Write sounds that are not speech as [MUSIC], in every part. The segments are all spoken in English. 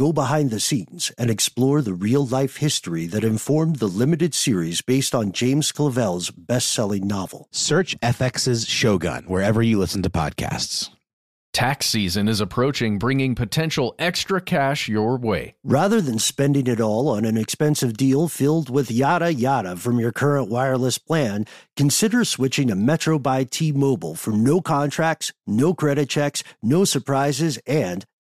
go behind the scenes, and explore the real life history that informed the limited series based on James Clavell's best selling novel. Search FX's Shogun wherever you listen to podcasts. Tax season is approaching, bringing potential extra cash your way. Rather than spending it all on an expensive deal filled with yada yada from your current wireless plan, consider switching to Metro by T Mobile for no contracts, no credit checks, no surprises, and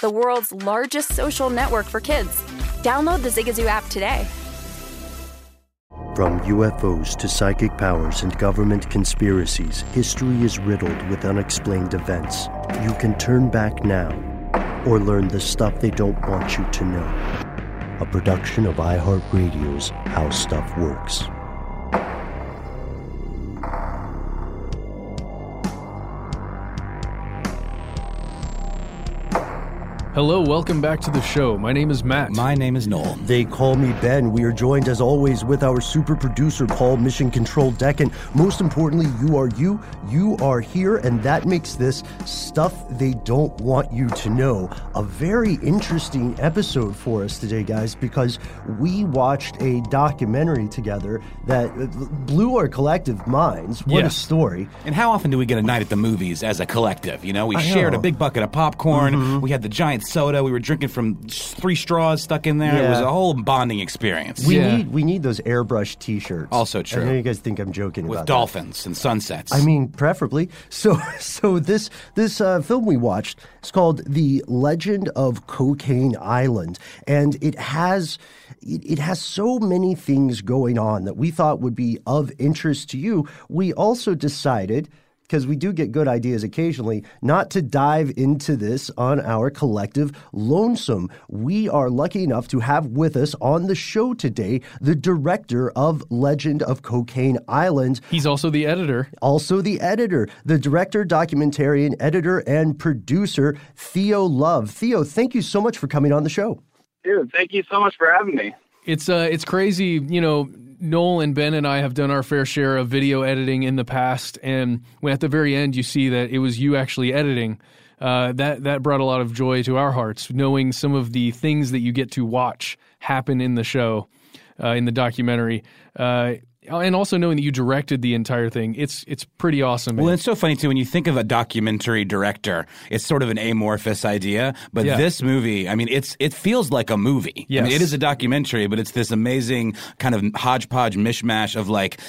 the world's largest social network for kids. Download the Zigazoo app today. From UFOs to psychic powers and government conspiracies, history is riddled with unexplained events. You can turn back now or learn the stuff they don't want you to know. A production of iHeartRadio's How Stuff Works. Hello, welcome back to the show. My name is Matt. My name is Noel. They call me Ben. We are joined as always with our super producer, Paul Mission Control Decant. And most importantly, you are you. You are here. And that makes this stuff they don't want you to know a very interesting episode for us today, guys, because we watched a documentary together that blew our collective minds. What Yeah. a story. And how often do we get a night at the movies as a collective? You know, we I shared know. a big bucket of popcorn. Mm-hmm. We had the giant soda. We were drinking from three straws stuck in there. It was Yeah. a whole bonding experience We Yeah. need we need those airbrush t-shirts. Also I true. know you guys think I'm joking with about that. dolphins and sunsets. I mean, preferably. So, [LAUGHS] so this this uh, film we watched is called "The Legend of Cocaine Island," and it has it, it has so many things going on that we thought would be of interest to you. We also decided. Because we do get good ideas occasionally, not to dive into this on our collective lonesome. We are lucky enough to have with us on the show today the director of Legend of Cocaine Island, He's also the editor. also the editor, the director, documentarian, editor, and producer, Theo Love. Theo, thank you so much for coming on the show. Dude, thank you so much for having me. It's uh, it's crazy. You know, Noel and Ben and I have done our fair share of video editing in the past, and when at the very end you see that it was you actually editing, uh, that that brought a lot of joy to our hearts, knowing some of the things that you get to watch happen in the show, uh, in the documentary. Uh, and also knowing that you directed the entire thing, it's it's pretty awesome. well, man. it's so funny too when you think of a documentary director. It's sort of an amorphous idea, but Yeah. this movie, I mean, it's it feels like a movie. I mean, it is a documentary, but it's this amazing kind of hodgepodge mishmash of like.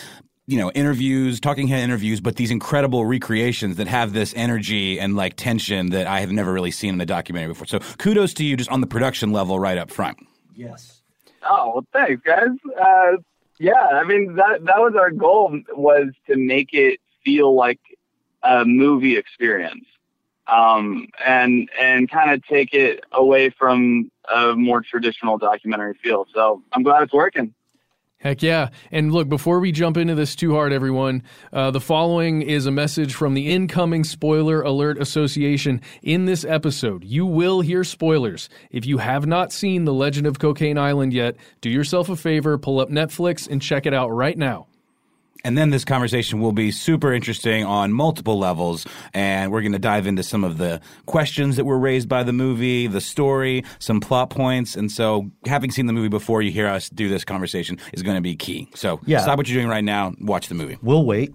You know, interviews, talking head interviews, but these incredible recreations that have this energy and like tension that I have never really seen in a documentary before. So kudos to you just on the production level right up front. Yes. Oh, well, thanks, guys. Uh, yeah, I mean that that was our goal was to make it feel like a movie experience, um, and and kind of take it away from a more traditional documentary feel. So I'm glad it's working. Heck yeah. And look, before we jump into this too hard, everyone, uh, the following is a message from the Incoming Spoiler Alert Association. In this episode, you will hear spoilers. If you have not seen The Legend of Cocaine Island yet, do yourself a favor, pull up Netflix and check it out right now. And then this conversation will be super interesting on multiple levels. And we're going to dive into some of the questions that were raised by the movie, the story, some plot points. And so, having seen the movie before you hear us do this conversation is going to be key. So, Yeah. stop what you're doing right now, watch the movie. We'll wait.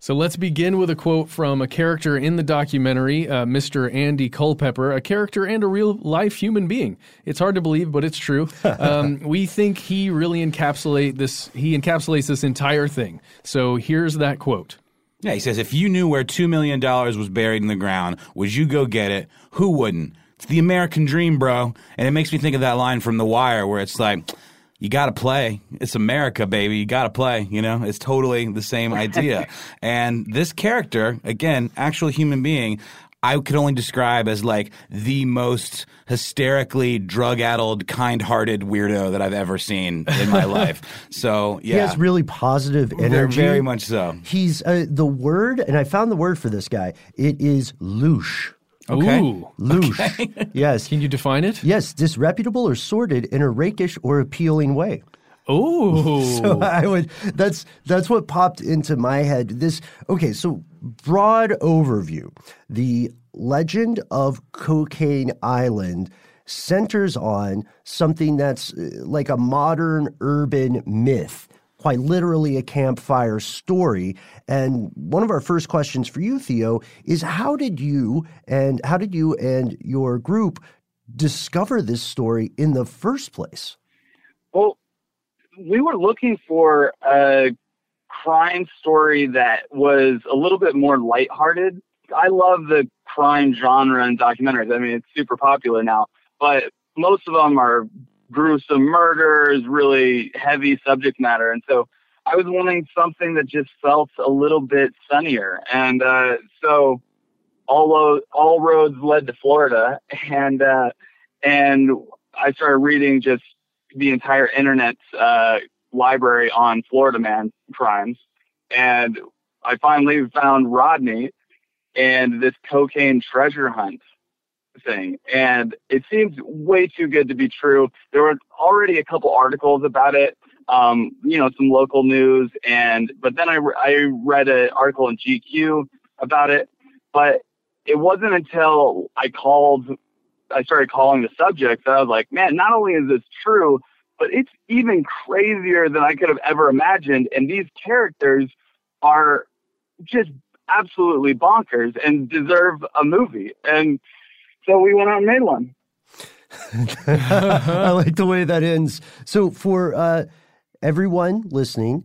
So let's begin with a quote from a character in the documentary, uh, Mr. Andy Culpepper, a character and a real life human being. It's hard to believe, but it's true. [LAUGHS] Um, we think he really encapsulate this. He encapsulates this entire thing. So here's that quote. Yeah, he says, if you knew where $2 million was buried in the ground, would you go get it? Who wouldn't? It's the American dream, bro. And it makes me think of that line from The Wire where it's like, you gotta play. It's America, baby. You gotta play. You know, it's totally the same idea. and this character, again, actual human being, I could only describe as like the most hysterically drug-addled, kind-hearted weirdo that I've ever seen in my [LAUGHS] life. So yeah, He has really positive energy. very much so. He's uh, the word, and I found the word for this guy. It is louche. Okay. Ooh. [LAUGHS] Louche. yes. Can you define it? Yes, disreputable or sordid in a rakish or appealing way. Oh. [LAUGHS] So I would that's that's what popped into my head. This okay, so broad overview. The legend of Cocaine Island centers on something that's uh, like a modern urban myth, quite literally a campfire story. And one of our first questions for you, Theo, is how did you and how did you and your group discover this story in the first place? Well, we were looking for a crime story that was a little bit more lighthearted. I love the crime genre and documentaries. I mean, it's super popular now, but most of them are gruesome murders, really heavy subject matter. And so I was wanting something that just felt a little bit sunnier. And uh, so all, lo- all roads led to Florida. [LAUGHS] And, uh, and I started reading just the entire internet uh, library on Florida man crimes, and I finally found Rodney and this cocaine treasure hunt thing, and it seems way too good to be true. There were already a couple articles about it, um, you know, some local news, and but then I re- I read an article in GQ about it, but it wasn't until I called I started calling the subject that I was like, man, not only is this true, but it's even crazier than I could have ever imagined. And these characters are just absolutely bonkers and deserve a movie. And so we went out and made one. [LAUGHS] I like the way that ends. So, for uh, everyone listening,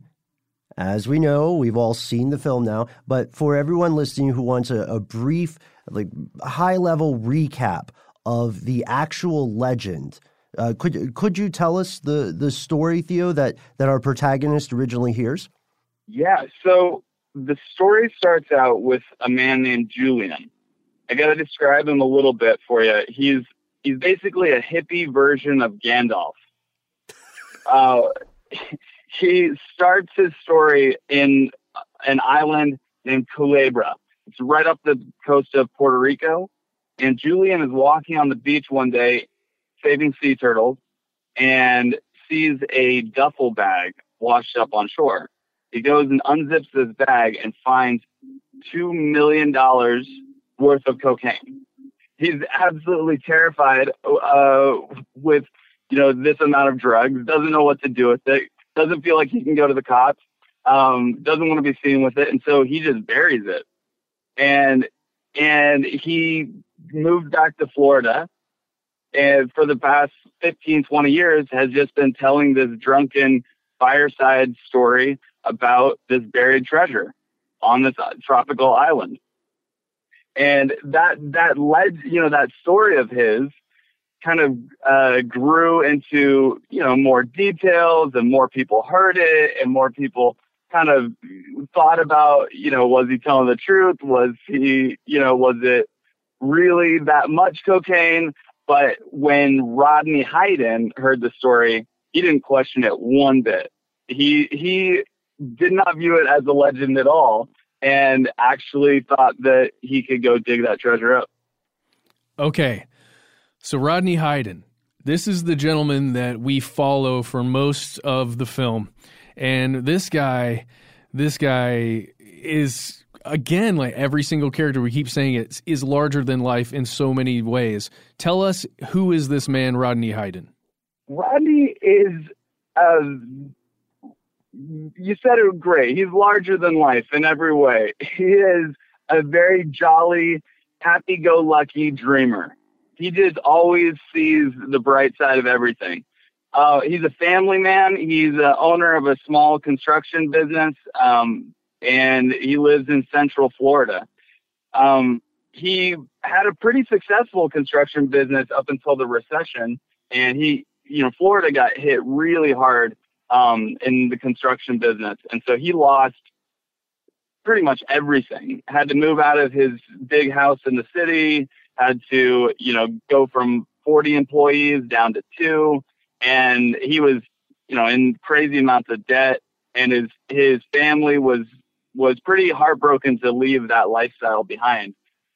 as we know, we've all seen the film now, but for everyone listening who wants a, a brief, like high level recap of the actual legend, uh, could could you tell us the the story, Theo, that that our protagonist originally hears? Yeah. So the story starts out with a man named Julian. I got to describe him a little bit for you. He's he's basically a hippie version of Gandalf. [LAUGHS] Uh, he starts his story in an island named Culebra. It's right up the coast of Puerto Rico. And Julian is walking on the beach one day, saving sea turtles, and sees a duffel bag washed up on shore. He goes and unzips this bag and finds two million dollars worth of cocaine. He's absolutely terrified uh, with you know this amount of drugs. Doesn't know what to do with it. Doesn't feel like he can go to the cops. Um, doesn't want to be seen with it, and so he just buries it. And and he moved back to Florida, and for the past 15, 20 years has just been telling this drunken fireside story about this buried treasure on this uh, tropical island. And that that led, you know, that story of his kind of uh, grew into, you know, more details and more people heard it and more people kind of thought about, you know, was he telling the truth? Was he, you know, was it really that much cocaine? But when Rodney Hayden heard the story, he didn't question it one bit. he he did not view it as a legend at all, and actually thought that he could go dig that treasure up. Okay, so Rodney Hayden, this is the gentleman that we follow for most of the film, and this guy, this guy is again like every single character we keep saying it is larger than life in so many ways. Tell us who is this man, Rodney Hayden? Rodney is uh, you said it great. He's larger than life in every way. [LAUGHS] He is a very jolly, happy-go-lucky dreamer. He just always sees the bright side of everything. Uh, he's a family man. He's the owner of a small construction business, um, and he lives in Central Florida. Um, he had a pretty successful construction business up until the recession, and he, you know, Florida got hit really hard um, in the construction business, and so he lost pretty much everything. Had to move out of his big house in the city. Had to, you know, go from 40 employees down to two, and he was, you know, in crazy amounts of debt. And his his family was was pretty heartbroken to leave that lifestyle behind.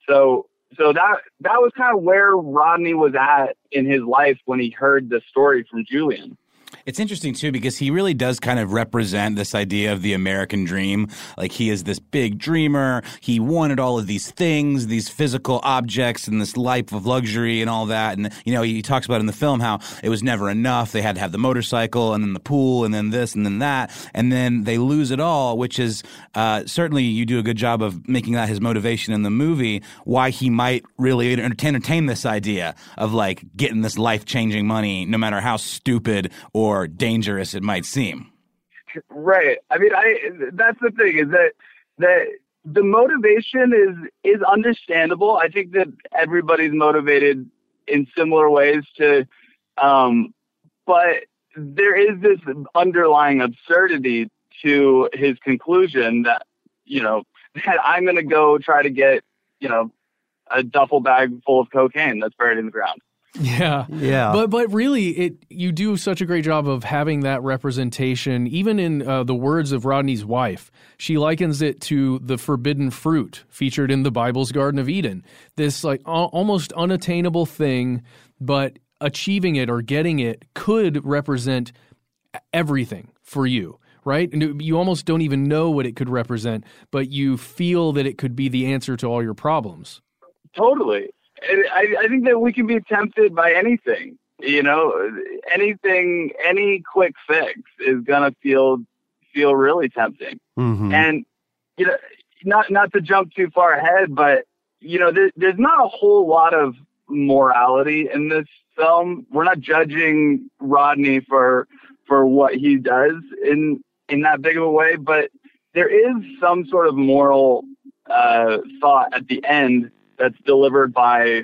So so that that was kind of where Rodney was at in his life when he heard the story from Julian. It's interesting too because he really does kind of represent this idea of the American dream. Like he is this big dreamer. He wanted all of these things, these physical objects, and this life of luxury and all that. And you know, he talks about in the film how it was never enough. They had to have the motorcycle and then the pool and then this and then that, and then they lose it all. Which is uh, certainly you do a good job of making that his motivation in the movie. Why he might really entertain this idea of like getting this life changing money, no matter how stupid or dangerous it might seem. Right. I mean, I that's the thing is that that the motivation is is understandable. I think that everybody's motivated in similar ways to, um, but there is this underlying absurdity to his conclusion that you know that I'm going to go try to get you know a duffel bag full of cocaine that's buried in the ground. Yeah. Yeah. But but really it you do such a great job of having that representation even in uh, the words of Rodney's wife. She likens it to the forbidden fruit featured in the Bible's Garden of Eden. This like a- almost unattainable thing but achieving it or getting it could represent everything for you. Right? And you almost don't even know what it could represent, but you feel that it could be the answer to all your problems. Totally. I, I think that we can be tempted by anything. You know, anything, any quick fix is gonna feel feel really tempting. Mhm. And you know, not not to jump too far ahead, but you know, there, there's not a whole lot of morality in this film. We're not judging Rodney for for what he does in in that big of a way, but there is some sort of moral uh, thought at the end that's delivered by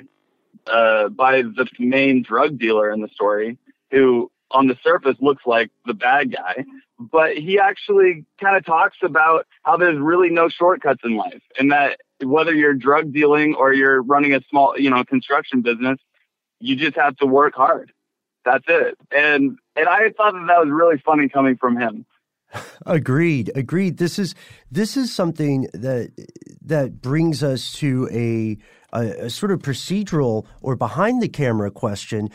uh, by the main drug dealer in the story, who on the surface looks like the bad guy, but he actually kind of talks about how there's really no shortcuts in life, and that whether you're drug dealing or you're running a small, you know, construction business, you just have to work hard. That's it. And and I thought that that was really funny coming from him. Agreed. Agreed. This is this is something that that brings us to a, a, a sort of procedural or behind the camera question.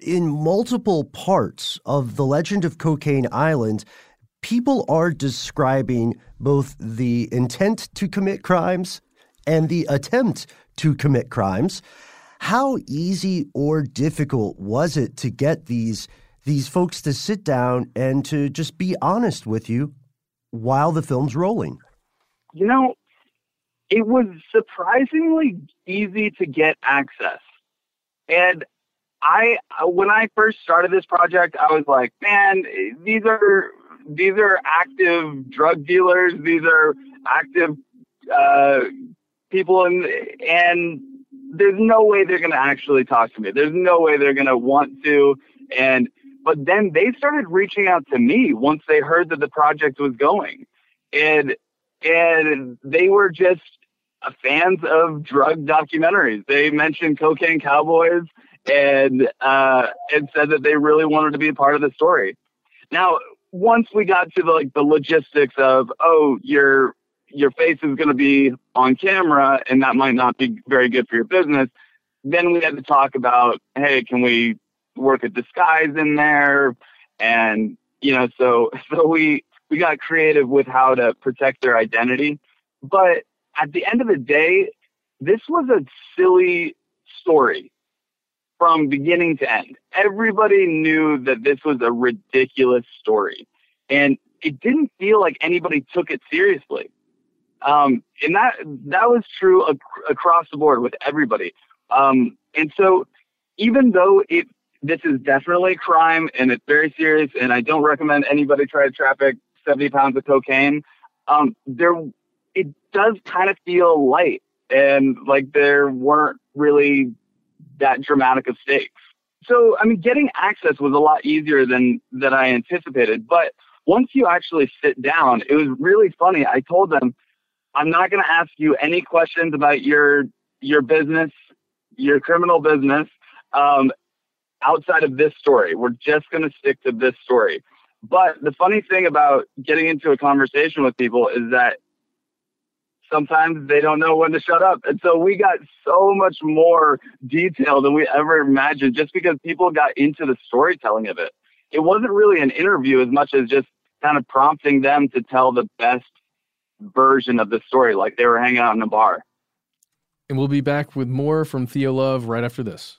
In multiple parts of the Legend of Cocaine Island, people are describing both the intent to commit crimes and the attempt to commit crimes. How easy or difficult was it to get these these folks to sit down and to just be honest with you while the film's rolling? You know, it was surprisingly easy to get access. And I when I first started this project, I was like, man, these are these are active drug dealers. These are active uh, people, and and there's no way they're going to actually talk to me. There's no way they're going to want to. And but then they started reaching out to me once they heard that the project was going, and and they were just fans of drug documentaries. They mentioned Cocaine Cowboys and uh, and said that they really wanted to be a part of the story. Now, once we got to the like the logistics of oh your your face is going to be on camera and that might not be very good for your business then we had to talk about hey can we work a disguise in there and you know so [LAUGHS] so we we got creative with how to protect their identity but at the end of the day this was a silly story from beginning to end. Everybody knew that this was a ridiculous story, and it didn't feel like anybody took it seriously. Um, and that that was true ac- across the board with everybody. Um, and so, even though it this is definitely a crime and it's very serious, and I don't recommend anybody try to traffic 70 pounds of cocaine. Um, there, it does kind of feel light and like there weren't really that dramatic of stakes. So, I mean, getting access was a lot easier than than I anticipated. But once you actually sit down, it was really funny. I told them, I'm not going to ask you any questions about your your business, your criminal business, um, outside of this story. We're just going to stick to this story. But the funny thing about getting into a conversation with people is that sometimes they don't know when to shut up. And so we got so much more detail than we ever imagined just because people got into the storytelling of it. It wasn't really an interview as much as just kind of prompting them to tell the best version of the story, like they were hanging out in a bar. And we'll be back with more from Theo Love right after this.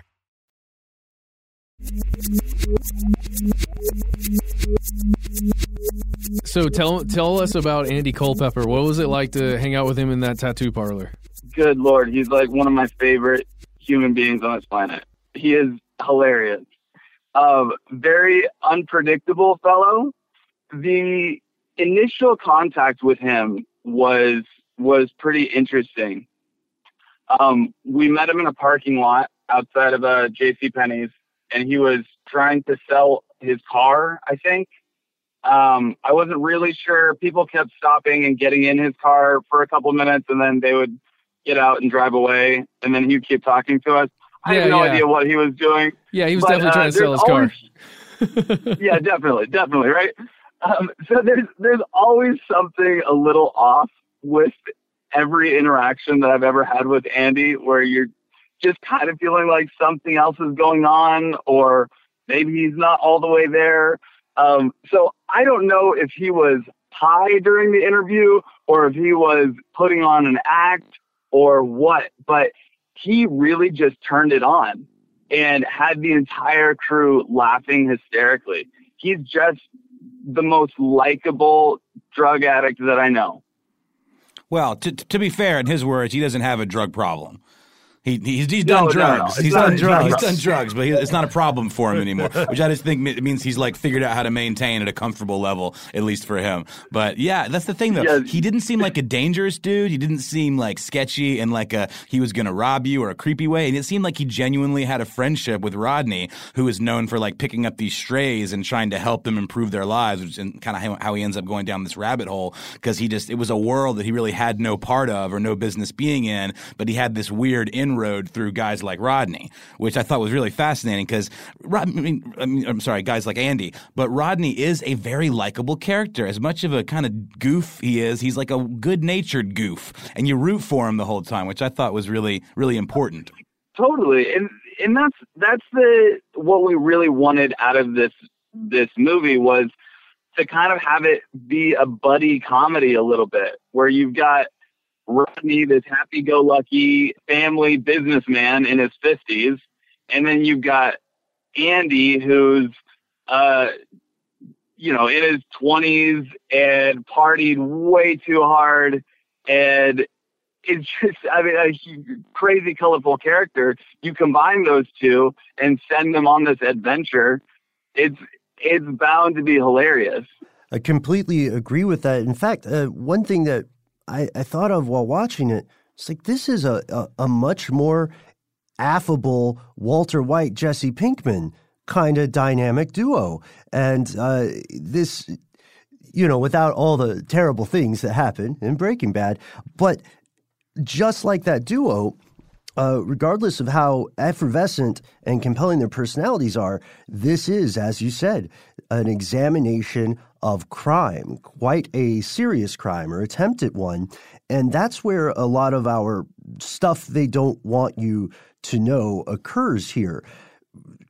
So tell tell us about Andy Culpepper. What was it like to hang out with him in that tattoo parlor? Good lord, he's like one of my favorite human beings on this planet. He is hilarious. Um, very unpredictable fellow. The initial contact with him was was pretty interesting. Um, we met him in a parking lot outside of a J.C. Penney's, and he was trying to sell his car. I think. Um, I wasn't really sure. People kept stopping and getting in his car for a couple minutes, and then they would get out and drive away, and then he'd keep talking to us. I Yeah, have no yeah. idea what he was doing. Yeah, he was But, definitely uh, trying to sell his car. [LAUGHS] yeah, definitely, definitely, right? Um, so there's there's always something a little off with every interaction that I've ever had with Andy, where you're just kind of feeling like something else is going on, or maybe he's not all the way there. Um, so I don't know if he was high during the interview or if he was putting on an act or what, but he really just turned it on and had the entire crew laughing hysterically. He's just the most likable drug addict that I know. Well, to, to be fair, in his words, he doesn't have a drug problem. He, he's, he's done No, no, no. drugs. He's not- done drugs. He's done drugs, but he, it's not a problem for him anymore. [LAUGHS] Which I just think it means he's like figured out how to maintain at a comfortable level, at least for him. But yeah, that's the thing though. Yeah. He didn't seem like a dangerous dude. He didn't seem like sketchy and like a he was going to rob you or a creepy way. And it seemed like he genuinely had a friendship with Rodney, who is known for like picking up these strays and trying to help them improve their lives, which is kind of how, he ends up going down this rabbit hole because he just it was a world that he really had no part of or no business being in, but he had this weird inroad through guys like Rodney, which I thought was really fascinating because I mean, I mean, I'm sorry, guys like Andy, but Rodney is a very likable character. As much of a kind of goof he is, he's like a good-natured goof, and you root for him the whole time, which I thought was really, really important. Totally, and and that's that's the what we really wanted out of this this movie was to kind of have it be a buddy comedy a little bit, where you've got Rodney, this happy-go-lucky family businessman in his fifties, and then you've got Andy, who's uh, you know in his twenties and partied way too hard and it's just, I mean, a crazy, colorful character. You combine those two and send them on this adventure. It's it's bound to be hilarious. I completely agree with that. In fact, uh, one thing that I, I thought of while watching it, it's like this is a, a, a much more affable Walter White, Jesse Pinkman kind of dynamic duo. And uh, this, you know, without all the terrible things that happen in Breaking Bad, but just like that duo, uh, regardless of how effervescent and compelling their personalities are, this is, as you said, an examination of crime, quite a serious crime or attempted one. And that's where a lot of our stuff they don't want you to know occurs here.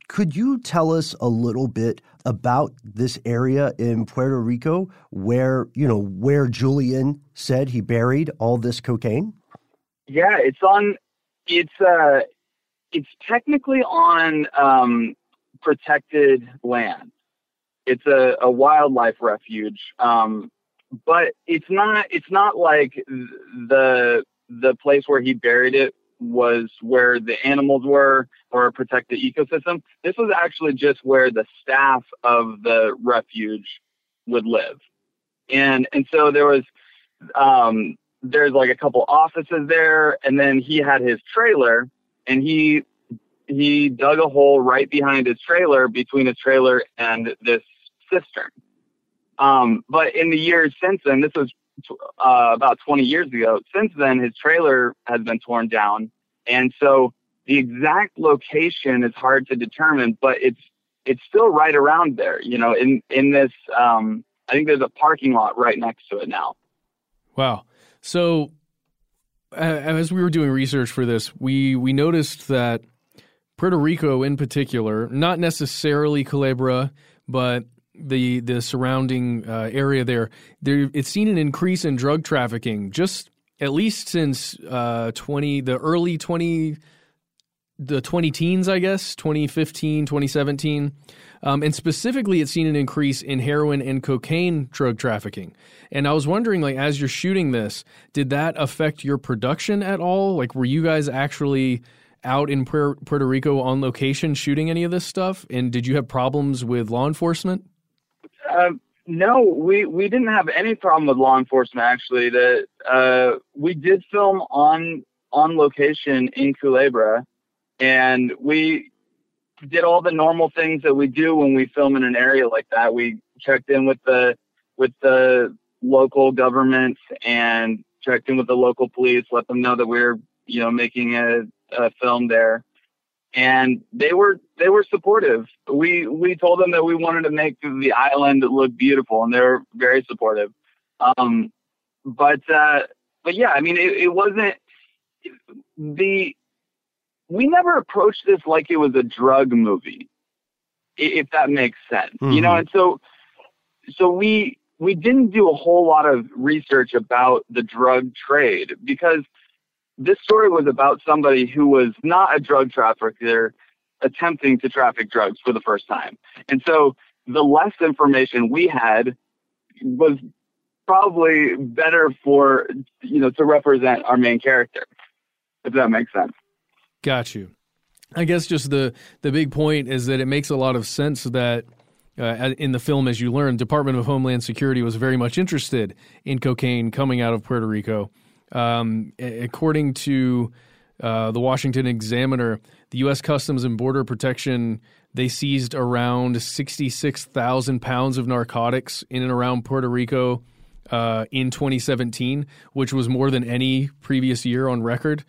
Could you tell us a little bit about this area in Puerto Rico where, you know, where Julian said he buried all this cocaine? Yeah, it's on. It's uh, it's technically on um, protected land. It's a, a wildlife refuge, um, but it's not. It's not like the the place where he buried it was where the animals were or a protected ecosystem. This was actually just where the staff of the refuge would live, and and so there was um, there's like a couple offices there, and then he had his trailer, and he he dug a hole right behind his trailer between his trailer and this cistern. Um, but in the years since then, this was uh, about 20 years ago. Since then, his trailer has been torn down, and so the exact location is hard to determine, but it's it's still right around there. You know, in in this, um, I think there's a parking lot right next to it now. Wow. So, uh, as we were doing research for this, we we noticed that Puerto Rico, in particular, not necessarily Culebra, but the the surrounding uh, area there, there, it's seen an increase in drug trafficking just at least since uh, twenty the early twenty the 20 teens, I guess, 2015, 2017. Um, and specifically, it's seen an increase in heroin and cocaine drug trafficking. And I was wondering, like, as you're shooting this, did that affect your production at all? Like, were you guys actually out in Puerto Rico on location shooting any of this stuff? And did you have problems with law enforcement? Um, no, we, we didn't have any problem with law enforcement. Actually, that uh, we did film on on location in Culebra, and we did all the normal things that we do when we film in an area like that. We checked in with the with the local government and checked in with the local police, let them know that we're you know making a, a film there, and they were they were supportive. We we told them that we wanted to make the island look beautiful, and they were very supportive. Um, but uh, but yeah, I mean, it, it wasn't the we never approached this like it was a drug movie, if that makes sense. Mm-hmm. You know, and so so we we didn't do a whole lot of research about the drug trade because this story was about somebody who was not a drug trafficker attempting to traffic drugs for the first time. And so the less information we had was probably better for you know to represent our main character if that makes sense got you i guess just the the big point is that it makes a lot of sense that uh, in the film, as you learn, Department of Homeland Security was very much interested in cocaine coming out of Puerto Rico. Um, according to uh, the Washington Examiner, the U.S. Customs and Border Protection they seized around 66,000 pounds of narcotics in and around Puerto Rico uh, in 2017, which was more than any previous year on record.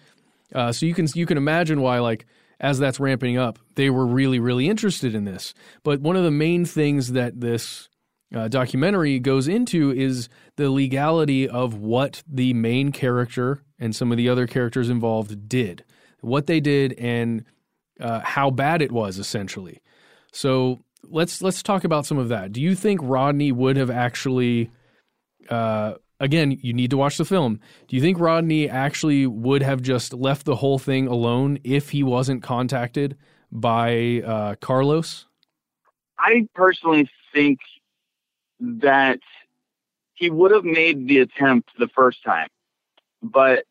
Uh, so you can you can imagine why like as that's ramping up, they were really, really interested in this. But one of the main things that this uh, documentary goes into is the legality of what the main character and some of the other characters involved did, what they did, and uh, how bad it was, essentially. So let's let's talk about some of that. Do you think Rodney would have actually uh, again, you need to watch the film. Do you think Rodney actually would have just left the whole thing alone if he wasn't contacted by uh, Carlos? I personally think that he would have made the attempt the first time, but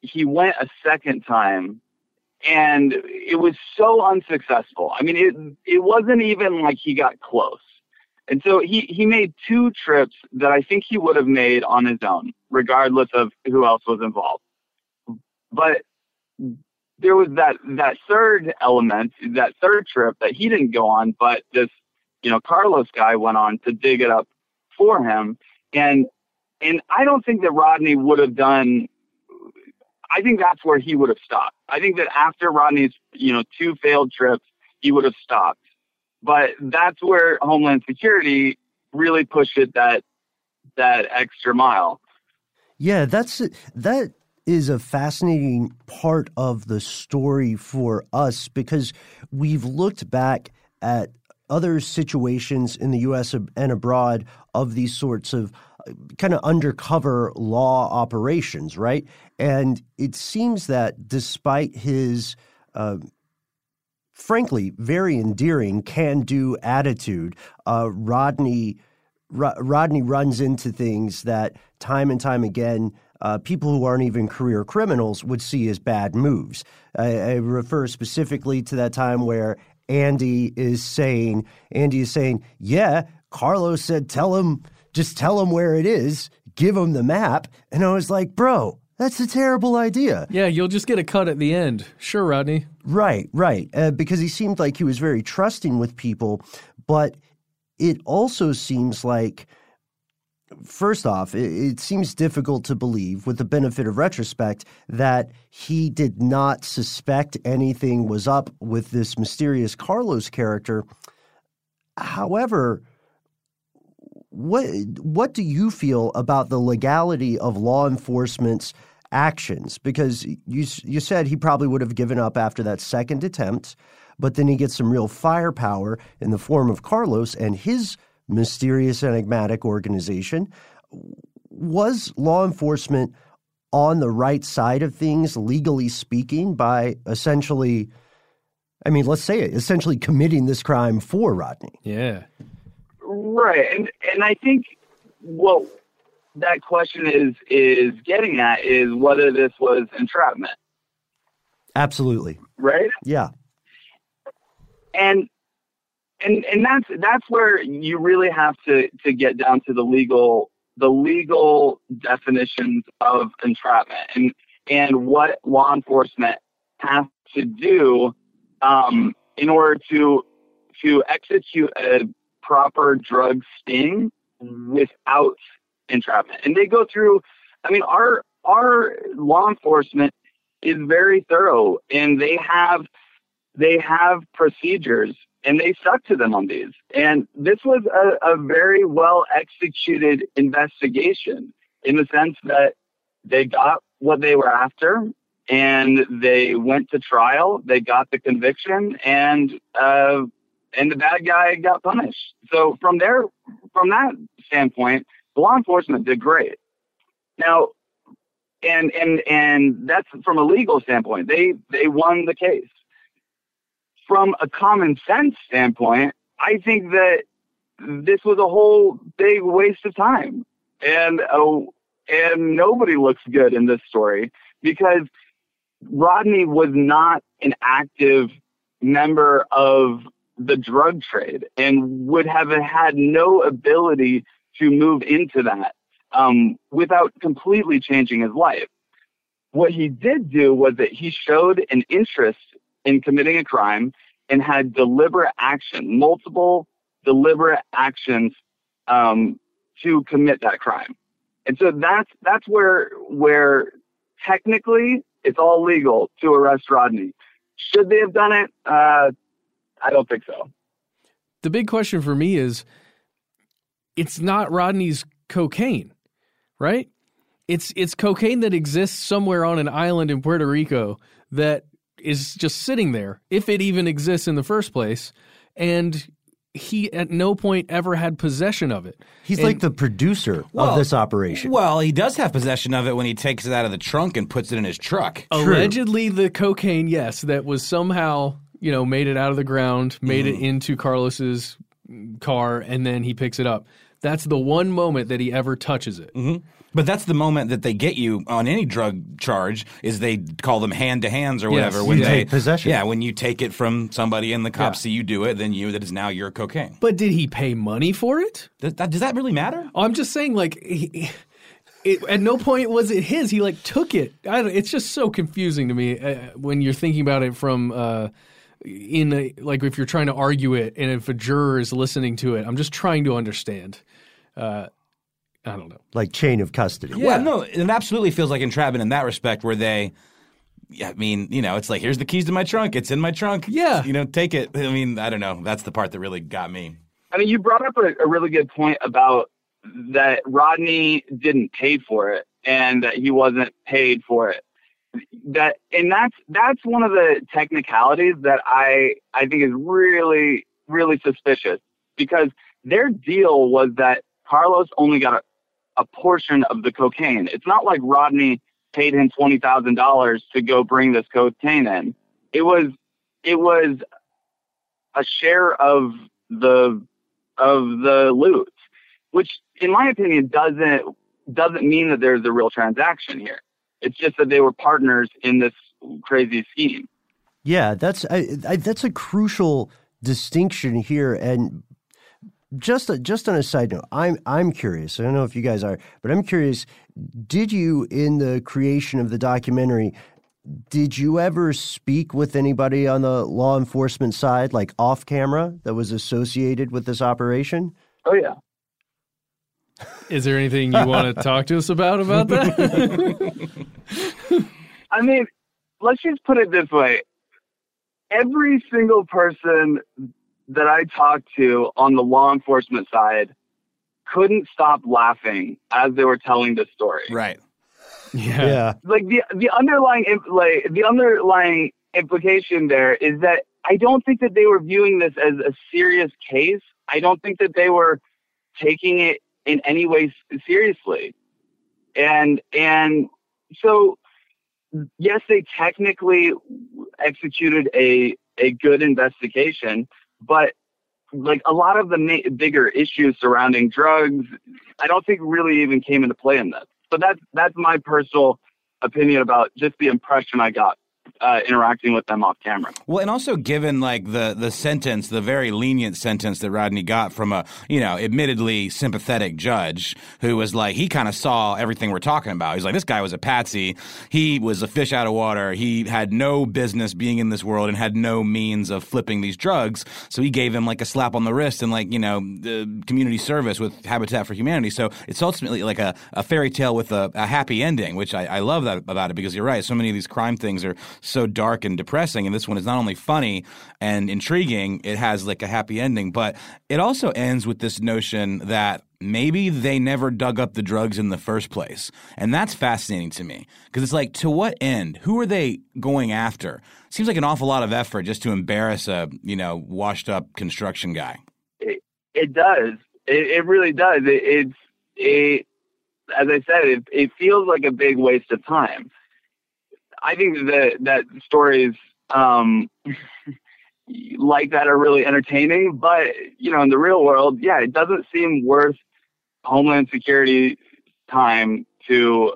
he went a second time and it was so unsuccessful. I mean, it it wasn't even like he got close. And so he, he made two trips that I think he would have made on his own, regardless of who else was involved. But there was that, that third element, that third trip that he didn't go on, but this, you know, Carlos guy went on to dig it up for him. And, and I don't think that Rodney would have done, I think that's where he would have stopped. I think that after Rodney's, you know, two failed trips, he would have stopped but that's where Homeland Security really pushed it that that extra mile. Yeah, that's that is a fascinating part of the story for us because we've looked back at other situations in the US and abroad of these sorts of uh, kind of undercover law operations, right? And it seems that despite his uh, frankly, very endearing can do attitude. Uh, Rodney. Rodney runs into things that time and time again uh, people who aren't even career criminals would see as bad moves. I, I, refer specifically to that time where Andy is saying, Andy is saying, yeah, Carlos said, tell him, just tell him where it is, give him the map. And I was like, bro, that's a terrible idea. Yeah, you'll just get a cut at the end. Sure, Rodney. Right, right. Uh, because he seemed like he was very trusting with people, but it also seems like, first off, it, seems difficult to believe, with the benefit of retrospect, that he did not suspect anything was up with this mysterious Carlos character. However, what what do you feel about the legality of law enforcement's actions? Because you you said he probably would have given up after that second attempt, but then he gets some real firepower in the form of Carlos and his mysterious enigmatic organization. Was law enforcement on the right side of things, legally speaking, by essentially, I mean, let's say it, essentially committing this crime for Rodney? Yeah. Right, and and I think what that question is is getting at is whether this was entrapment. Absolutely. Right. Yeah. And and and that's that's where you really have to to get down to the legal the legal definitions of entrapment and and what law enforcement has to do um, in order to to execute a proper drug sting without entrapment. And they go through, I mean, our, our law enforcement is very thorough and they have they have procedures and they stuck to them on these. And this was a, a very well executed investigation in the sense that they got what they were after and they went to trial. They got the conviction, and uh, and the bad guy got punished. So from there, from that standpoint, law enforcement did great. Now, and and and that's from a legal standpoint. They they won the case. From a common sense standpoint, I think that this was a whole big waste of time, and oh, and nobody looks good in this story because Rodney was not an active member of the drug trade and would have had no ability to move into that um, without completely changing his life. What he did do was that he showed an interest in committing a crime and had deliberate action, multiple deliberate actions um, to commit that crime. And so that's that's where where technically it's all legal to arrest Rodney. Should they have done it? Uh, I don't think so. The big question for me is it's not Rodney's cocaine, right? It's it's cocaine that exists somewhere on an island in Puerto Rico that is just sitting there, if it even exists in the first place. And he at no point ever had possession of it. He's And- like the producer Well, of this operation. Well, he does have possession of it when he takes it out of the trunk and puts it in his truck. Allegedly, the cocaine, yes, that was somehow you know made it out of the ground, made Mm-hmm. it into Carlos's car, and then he picks it up. That's the one moment that he ever touches it. hmm But that's the moment that they get you on any drug charge is they call them hand to hands or whatever. You when they take possession. Yeah, when you take it from somebody and the cops Yeah. see you do it, then you that is now your cocaine. But did he pay money for it? Does that, does that really matter? I'm just saying, like, he, it, at no point was it his. He like took it. I don't, it's just so confusing to me uh, when you're thinking about it from. Uh, in a, like if you're trying to argue it and if a juror is listening to it i'm just trying to understand uh, i don't know like chain of custody. Yeah, no, it absolutely feels like entrapment in that respect, where they. I mean, you know, it's like here's the keys to my trunk. It's in my trunk. Yeah, you know, take it. I mean, I don't know. That's the part that really got me. I mean, you brought up a, a really good point about that Rodney didn't pay for it and that he wasn't paid for it. That and that's that's one of the technicalities that I I think is really really suspicious because their deal was that Carlos only got a, a portion of the cocaine. It's not like Rodney paid him twenty thousand dollars to go bring this cocaine in. It was it was a share of the of the loot, which in my opinion doesn't doesn't mean that there's a real transaction here. It's just that they were partners in this crazy scheme. Yeah, that's I, I, that's a crucial distinction here. And just just on a side note, I'm I'm curious. I don't know if you guys are, but I'm curious. Did you, in the creation of the documentary, did you ever speak with anybody on the law enforcement side, like off camera, that was associated with this operation? Oh yeah. is there anything you want to [LAUGHS] talk to us about about that [LAUGHS] I mean, let's just put it this way. Every single person that I talked to on the law enforcement side couldn't stop laughing as they were telling the story. Right. Yeah. Like the the underlying like the underlying implication there is that I don't think that they were viewing this as a serious case. I don't think that they were taking it in any way seriously. And and so yes, they technically executed a a good investigation, but like a lot of the ma- bigger issues surrounding drugs, I don't think really even came into play in this. So that's that's my personal opinion about just the impression I got uh, interacting with them off camera. Well, and also given like the the sentence, the very lenient sentence that Rodney got from a you know admittedly sympathetic judge who was like he kind of saw everything we're talking about. He's like this guy was a patsy. He was a fish out of water. He had no business being in this world and had no means of flipping these drugs. So he gave him like a slap on the wrist and like you know the community service with Habitat for Humanity. So it's ultimately like a, a fairy tale with a, a happy ending, which I, I love that about it because you're right. So many of these crime things are so dark and depressing. And this one is not only funny and intriguing, it has like a happy ending, but it also ends with this notion that maybe they never dug up the drugs in the first place. And that's fascinating to me because it's like, to what end? Who are they going after? Seems like an awful lot of effort just to embarrass a, you know, washed up construction guy. It, it does. It, it really does. It, it's, it, as I said, it, it feels like a big waste of time. I think that that stories um, [LAUGHS] like that are really entertaining, but you know, in the real world, yeah, it doesn't seem worth Homeland Security time to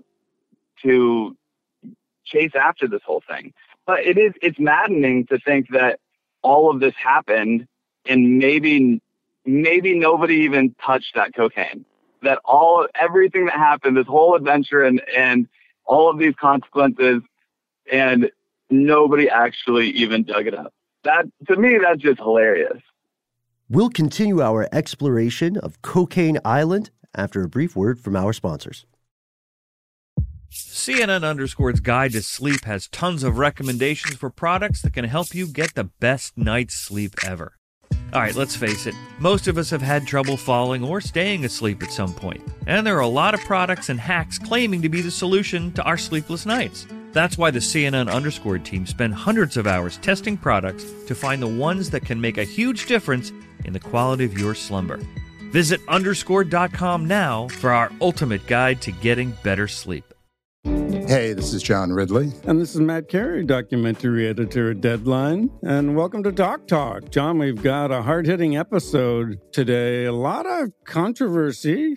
to chase after this whole thing. But it is it's maddening to think that all of this happened and maybe maybe nobody even touched that cocaine. That all everything that happened, this whole adventure and and all of these consequences and nobody actually even dug it up. That to me that's just hilarious. We'll continue our exploration of Cocaine Island after a brief word from our sponsors. CNN Underscored's Guide to Sleep has tons of recommendations for products that can help you get the best night's sleep ever. All right, let's face it, most of us have had trouble falling or staying asleep at some point, and there are a lot of products and hacks claiming to be the solution to our sleepless nights. That's why the CNN Underscored team spend hundreds of hours testing products to find the ones that can make a huge difference in the quality of your slumber. Visit underscored.com now for our ultimate guide to getting better sleep. Hey, this is John Ridley. And this is Matt Carey, documentary editor at Deadline. And welcome to Doc Talk. John, we've got a hard hitting episode today. A lot of controversy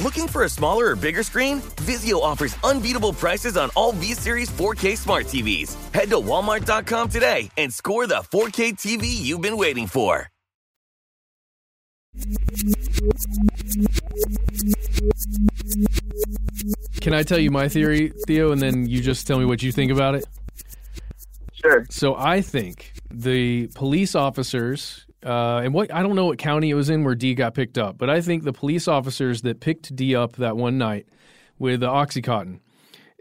Looking for a smaller or bigger screen? Vizio offers unbeatable prices on all V-Series 4K smart TVs. Head to walmart.com today and score the 4K TV you've been waiting for. Can I tell you my theory, Theo, and then you just tell me what you think about it? Sure. So I think the police officers, uh, and what I don't know what county it was in where D got picked up, but I think the police officers that picked D up that one night with the OxyContin,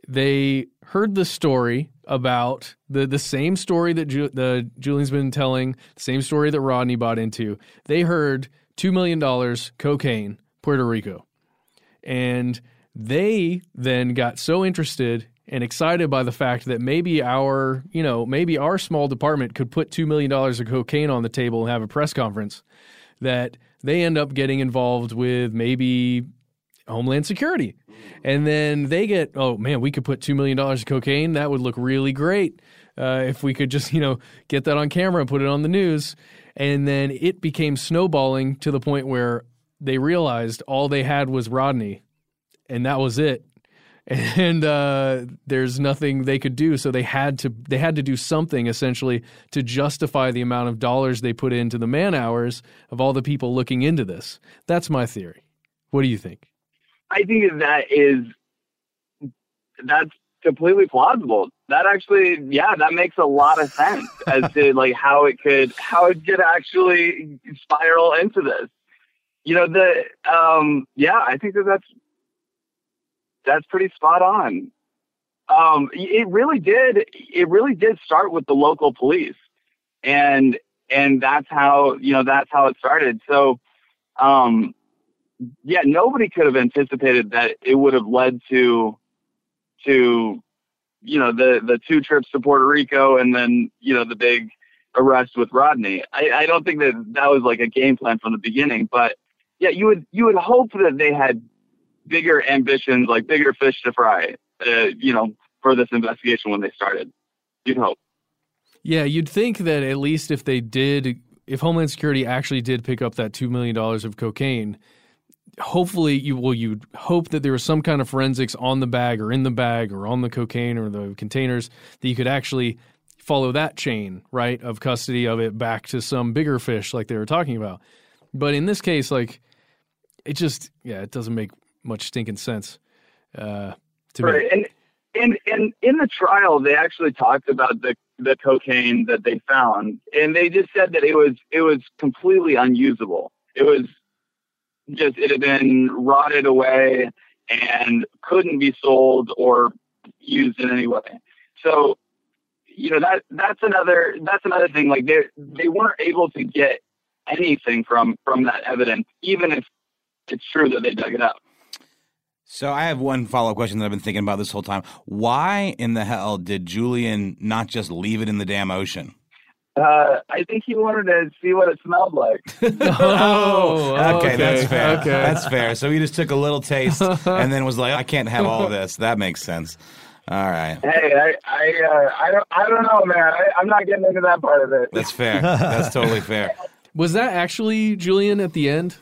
they heard the story about the the same story that Ju- the Julian's been telling, same story that Rodney bought into. They heard two million dollars cocaine, Puerto Rico, and they then got so interested and excited by the fact that maybe our you know maybe our small department could put two million dollars of cocaine on the table and have a press conference that they end up getting involved with maybe Homeland Security. And then they get, oh man, we could put $2 million of cocaine. That would look really great uh, if we could just, [LAUGHS] you know, get that on camera and put it on the news. And then it became snowballing to the point where they realized all they had was Rodney and that was it. And uh, there's nothing they could do. So they had to they had to do something essentially to justify the amount of dollars they put into the man hours of all the people looking into this. That's my theory. What do you think? I think that is that's completely plausible. That actually, yeah, that makes a lot of sense [LAUGHS] as to like how it could how it could actually spiral into this. You know, the um, yeah, I think that that's that's pretty spot on. Um, it really did. It really did start with the local police, and and that's how you know that's how it started. So, um, yeah, nobody could have anticipated that it would have led to to you know the the two trips to Puerto Rico and then you know the big arrest with Rodney. I, I don't think that that was like a game plan from the beginning, but yeah, you would you would hope that they had bigger ambitions, like bigger fish to fry, uh, you know, for this investigation when they started. You'd hope. Yeah, you'd think that at least if they did, if Homeland Security actually did pick up that two million dollars of cocaine, hopefully you will you'd hope that there was some kind of forensics on the bag or in the bag or on the cocaine or the containers that you could actually follow that chain right of custody of it back to some bigger fish like they were talking about but in this case like it just yeah it doesn't make much stinking sense uh, to right. me. And and and in the trial, they actually talked about the the cocaine that they found, and they just said that it was it was completely unusable. It was just it had been rotted away and couldn't be sold or used in any way. So, you know that that's another that's another thing. Like they they weren't able to get anything from from that evidence, even if it's true that they dug it up. So I have one follow up question that I've been thinking about this whole time. Why in the hell did Julian not just leave it in the damn ocean? Uh, I think he wanted to see what it smelled like. [LAUGHS] oh, okay, [LAUGHS] okay, that's fair. okay. That's fair. So he just took a little taste [LAUGHS] and then was like, I can't have all of this. That makes sense. All right. Hey, I, I, uh, I don't, I don't know, man. I, I'm not getting into that part of it. That's fair. That's totally fair. Was that actually Julian at the end?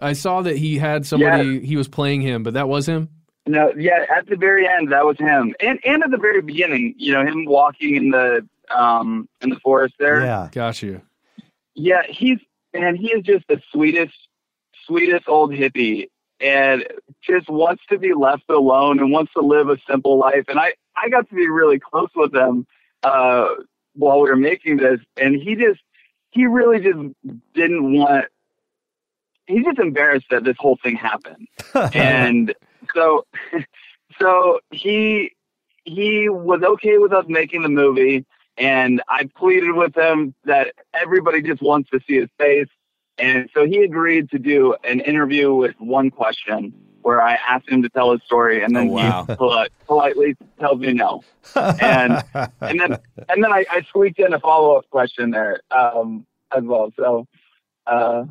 I saw that he had somebody he was playing him, but that was him. No, yeah, at the very end, that was him, and and at the very beginning, you know, him walking in the um in the forest there. Yeah. Got you. Yeah, he's and he is just the sweetest, sweetest old hippie, and just wants to be left alone and wants to live a simple life. And I I got to be really close with him uh, while we were making this, and he just he really just didn't want. He's just embarrassed that this whole thing happened, [LAUGHS] and so [LAUGHS] so he he was okay with us making the movie and I pleaded with him that everybody just wants to see his face. And so he agreed to do an interview with one question where I asked him to tell his story and then Oh, wow. he poli- politely tells me no. [LAUGHS] And and then and then I, I squeaked in a follow up question there um, as well. So uh,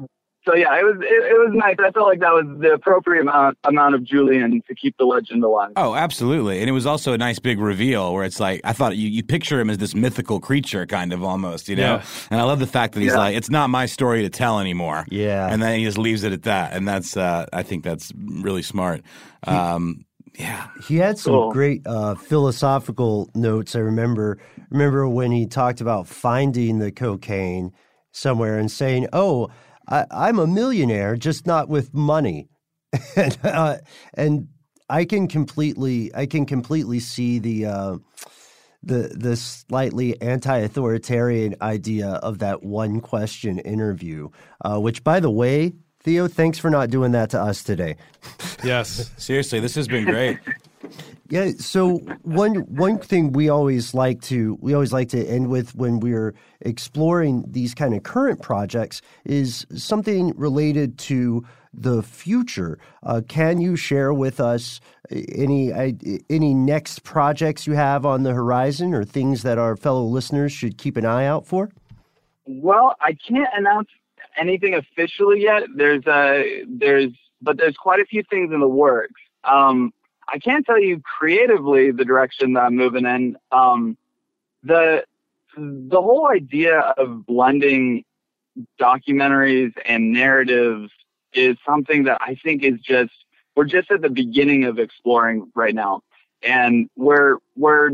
so yeah, it was it, it was nice. I felt like that was the appropriate amount amount of Julian to keep the legend alive. Oh, absolutely. And it was also a nice big reveal where it's like, I thought you, you picture him as this mythical creature, kind of almost, you know? Yeah. And I love the fact that he's Yeah. like, it's not my story to tell anymore. Yeah. And then he just leaves it at that. And that's, uh, I think that's really smart. Um, yeah. He had some Cool. great uh, philosophical notes. I remember remember when he talked about finding the cocaine somewhere and saying, "Oh, I, I'm a millionaire, just not with money," [LAUGHS] and uh, and I can completely I can completely see the. Uh, the the slightly anti-authoritarian idea of that one question interview, uh, which, by the way, Theo, thanks for not doing that to us today. [LAUGHS] Yes. Seriously, this has been great. [LAUGHS] Yeah. So one one thing we always like to we always like to end with when we're exploring these kind of current projects is something related to the future. Uh, can you share with us any any next projects you have on the horizon or things that our fellow listeners should keep an eye out for? Well, I can't announce anything officially yet. There's a there's but there's quite a few things in the works. Um, I can't tell you creatively the direction that I'm moving in. Um, the the whole idea of blending documentaries and narratives is something that I think is just we're just at the beginning of exploring right now. And we're, we're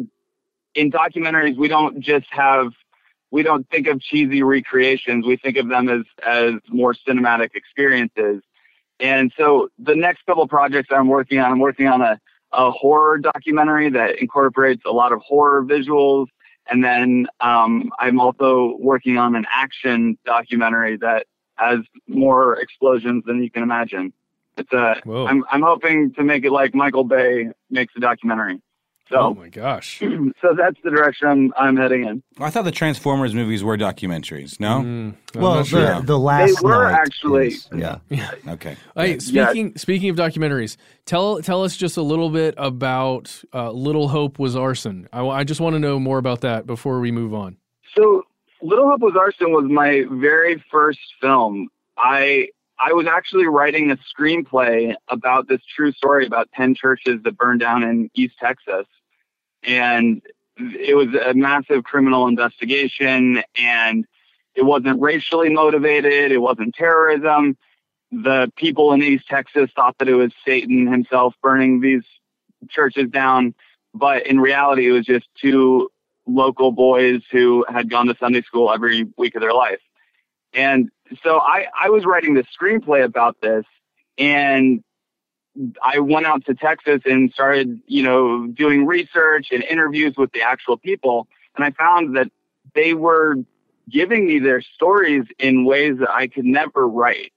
in documentaries, we don't just have, we don't think of cheesy recreations. We think of them as, as more cinematic experiences. And so the next couple projects I'm working on, I'm working on a, a horror documentary that incorporates a lot of horror visuals. And then um, I'm also working on an action documentary that has more explosions than you can imagine. It's a. I'm I'm hoping to make it like Michael Bay makes a documentary. So, oh my gosh! [CLEARS THROAT] so that's the direction I'm I'm heading in. I thought the Transformers movies were documentaries. No. Mm, well, the, the last they were night actually. is- [LAUGHS] yeah. Okay. Hey, speaking speaking of documentaries, tell tell us just a little bit about uh, Little Hope was arson. I, I just want to know more about that before we move on. So Little Hope Was Arson was my very first film. I I was actually writing a screenplay about this true story about 10 churches that burned down in East Texas. And it was a massive criminal investigation and it wasn't racially motivated. It wasn't terrorism. The people in East Texas thought that it was Satan himself burning these churches down. But in reality, it was just two local boys who had gone to Sunday school every week of their life. And so I, I was writing this screenplay about this and I went out to Texas and started, you know, doing research and interviews with the actual people. And I found that they were giving me their stories in ways that I could never write.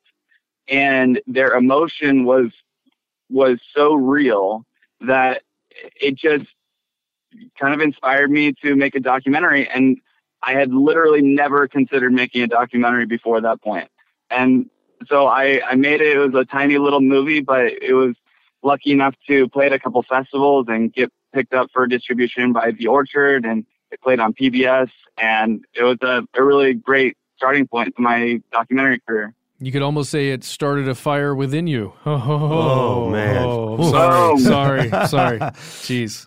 And their emotion was, was so real that it just kind of inspired me to make a documentary. And I had literally never considered making a documentary before that point. And so I, I made it. It was a tiny little movie, but it was lucky enough to play at a couple festivals and get picked up for distribution by The Orchard and it played on PBS. And it was a, a really great starting point to my documentary career. You could almost say it started a fire within you. Oh, [LAUGHS] Oh, man. Oh, sorry, Oh. sorry, sorry. [LAUGHS] Jeez.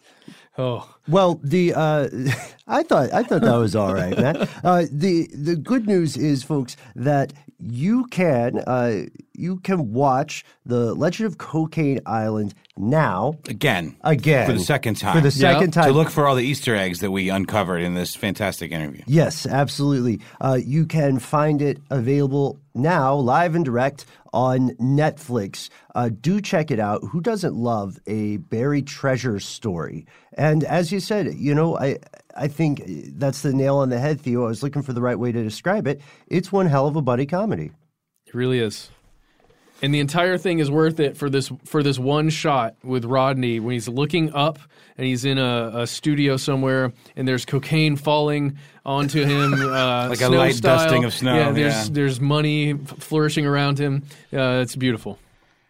Oh. Well, the uh, [LAUGHS] I thought I thought that was all right, man. [LAUGHS] Uh, the the good news is, folks, that you can uh, you can watch the Legend of Cocaine Island now Again. again For the second time. For the second time, To look for all the Easter eggs that we uncovered in this fantastic interview. Yes, absolutely. Uh, you can find it available now, live and direct on Netflix. Uh, do check it out. Who doesn't love a buried treasure story? And as you said, you know, I I think that's the nail on the head, Theo. I was looking for the right way to describe it. It's one hell of a buddy comedy. It really is. And the entire thing is worth it for this for this one shot with Rodney when he's looking up and he's in a, a studio somewhere and there's cocaine falling onto him, [LAUGHS] uh, Like a light style. dusting of snow, Yeah, there's yeah. there's money f- flourishing around him. Uh, it's beautiful.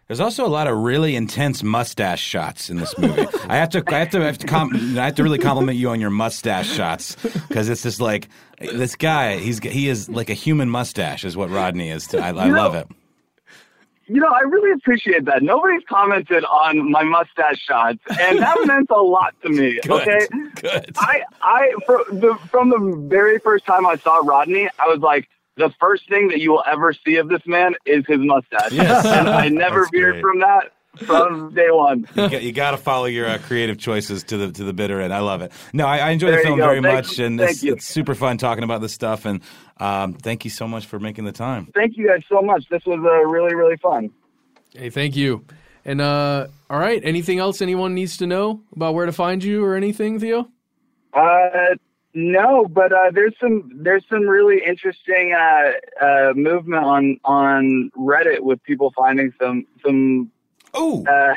There's also a lot of really intense mustache shots in this movie. I have to, I have to, I have to, com- I have to really compliment you on your mustache shots because it's just like this guy. He's he is like a human mustache, is what Rodney is. To, I, I love it. You know, I really appreciate that. Nobody's commented on my mustache shots, and that [LAUGHS] meant a lot to me. Good, Okay, good. I, I, from the, from the very first time I saw Rodney, I was like, the first thing that you will ever see of this man is his mustache, Yes. [LAUGHS] and I never veered from that from day one. You got, you got to follow your uh, creative choices to the to the bitter end. I love it. No, I, I enjoy There the film very Thank much, you. and it's, it's super fun talking about this stuff. And um, thank you so much for making the time. Thank you guys so much. This was uh, really, really fun. Hey, thank you. And uh, all right, anything else anyone needs to know about where to find you or anything, Theo? Uh, no, but uh, there's some there's some really interesting uh, uh, movement on on Reddit with people finding some some oh uh,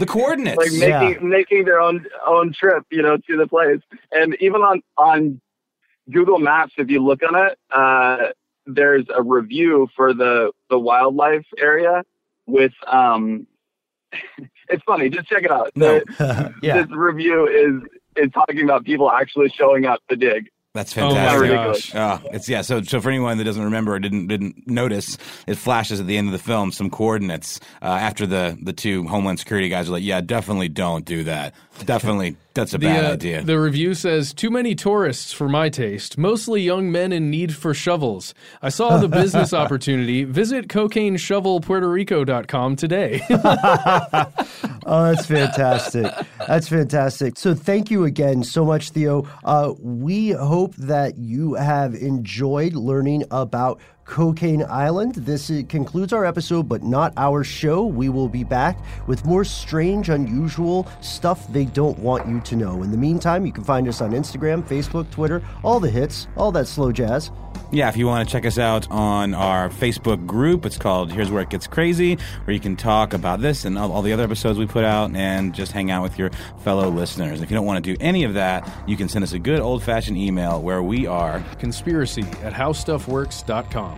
the coordinates [LAUGHS] like making making their own own trip, you know, to the place, and even on on Google Maps, if you look on it, uh, there's a review for the the wildlife area with um. [LAUGHS] it's funny. Just check it out. No. The- [LAUGHS] Yeah. This review is is talking about people actually showing up to dig. That's Oh my fantastic. gosh. Oh, it's yeah. So, so for anyone that doesn't remember or didn't didn't notice, it flashes at the end of the film some coordinates uh, after the the two Homeland Security guys are like, "Yeah, definitely don't do that. Definitely, That's a The, bad uh, idea. The review says too many tourists for my taste, mostly young men in need for shovels. I saw the business [LAUGHS] opportunity. Visit cocaineshovelpuertorico.com today. [LAUGHS] [LAUGHS] Oh, that's fantastic. That's fantastic. So, thank you again so much, Theo. Uh, we hope that you have enjoyed learning about Cocaine Island. This concludes our episode, but not our show. We will be back with more strange, unusual stuff they don't want you to know. In the meantime, you can find us on Instagram, Facebook, Twitter, all the hits, all that slow jazz. Yeah, if you want to check us out on our Facebook group, it's called Here's Where It Gets Crazy, where you can talk about this and all, all the other episodes we put out and just hang out with your fellow listeners. If you don't want to do any of that, you can send us a good old fashioned email where we are conspiracy at howstuffworks.com.